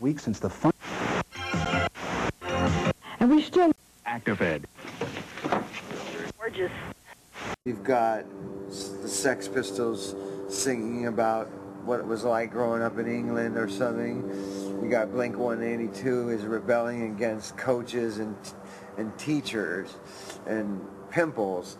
weeks since the fun. And we still. ActiveEd. Gorgeous. You've got the Sex Pistols singing about what it was like growing up in England or something. You got Blink 182 is rebelling against coaches and and teachers and pimples.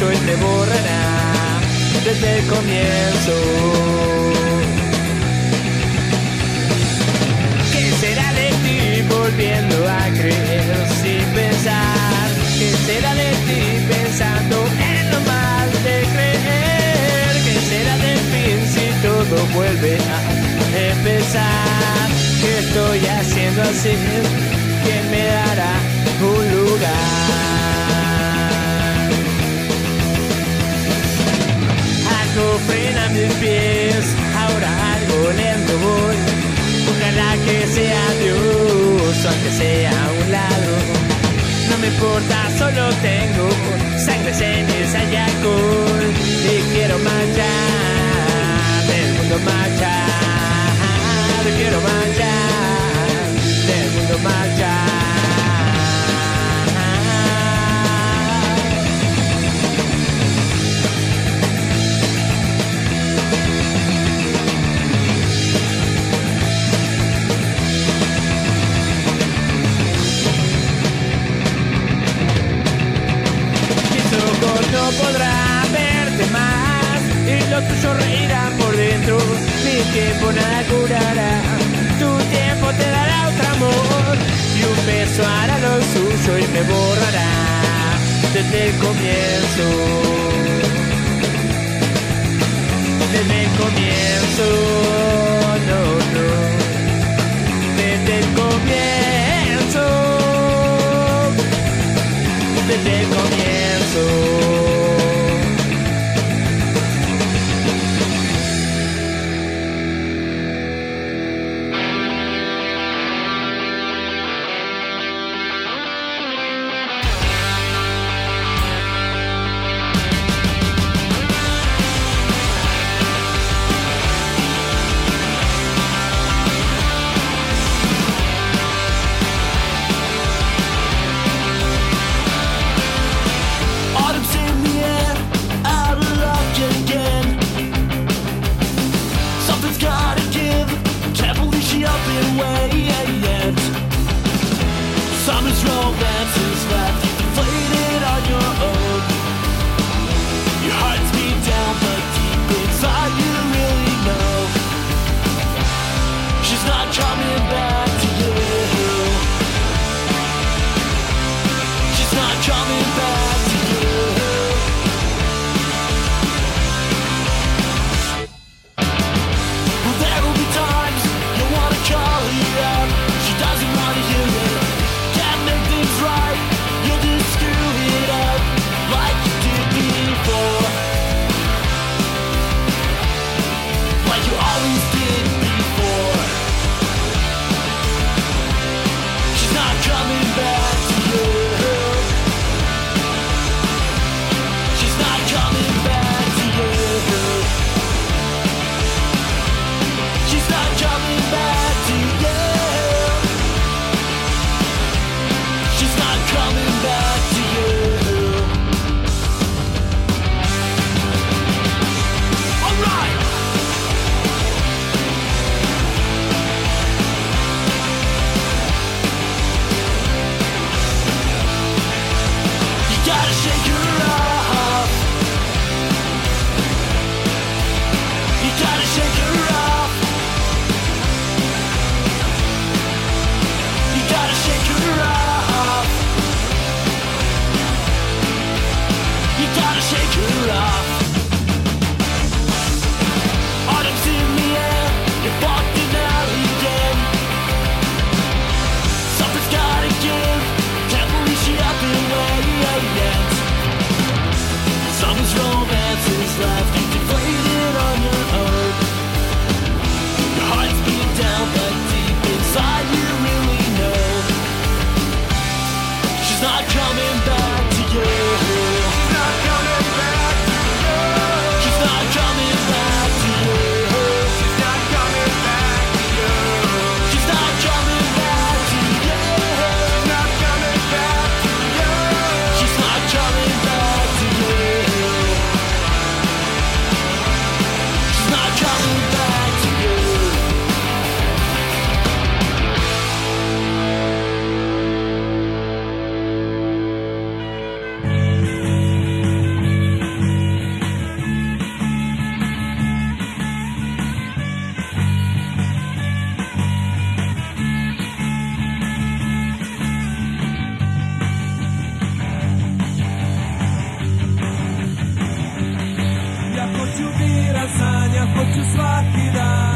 hecho y te borrará desde el comienzo. ¿Qué será de ti volviendo a creer sin pensar? ¿Qué será de ti pensando en lo mal de creer? ¿Qué será de fin si todo vuelve a empezar? ¿Qué estoy haciendo así? ¿Quién me dará un lugar? frena mis pies. Ahora algo lento voy. Ojalá que sea Dios, aunque sea a un lado. No me importa, solo tengo sangre, ceniza y alcohol. Y quiero marchar del mundo marchar. Quiero marchar del mundo marchar. cidade.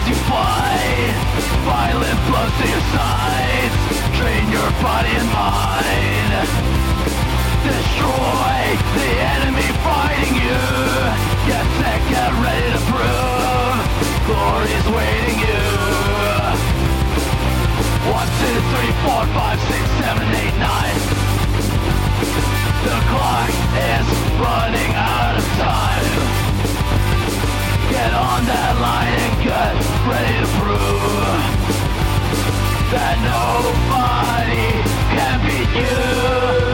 that you fight Violent blows to your sides Drain your body and mind Destroy the enemy fighting you. Get set, get ready to prove. Glory's waiting you. 1, 2, 3, 4, 5, 6, 7, 8, 9 The clock is running out of time get on that line and get ready to prove that nobody can beat you.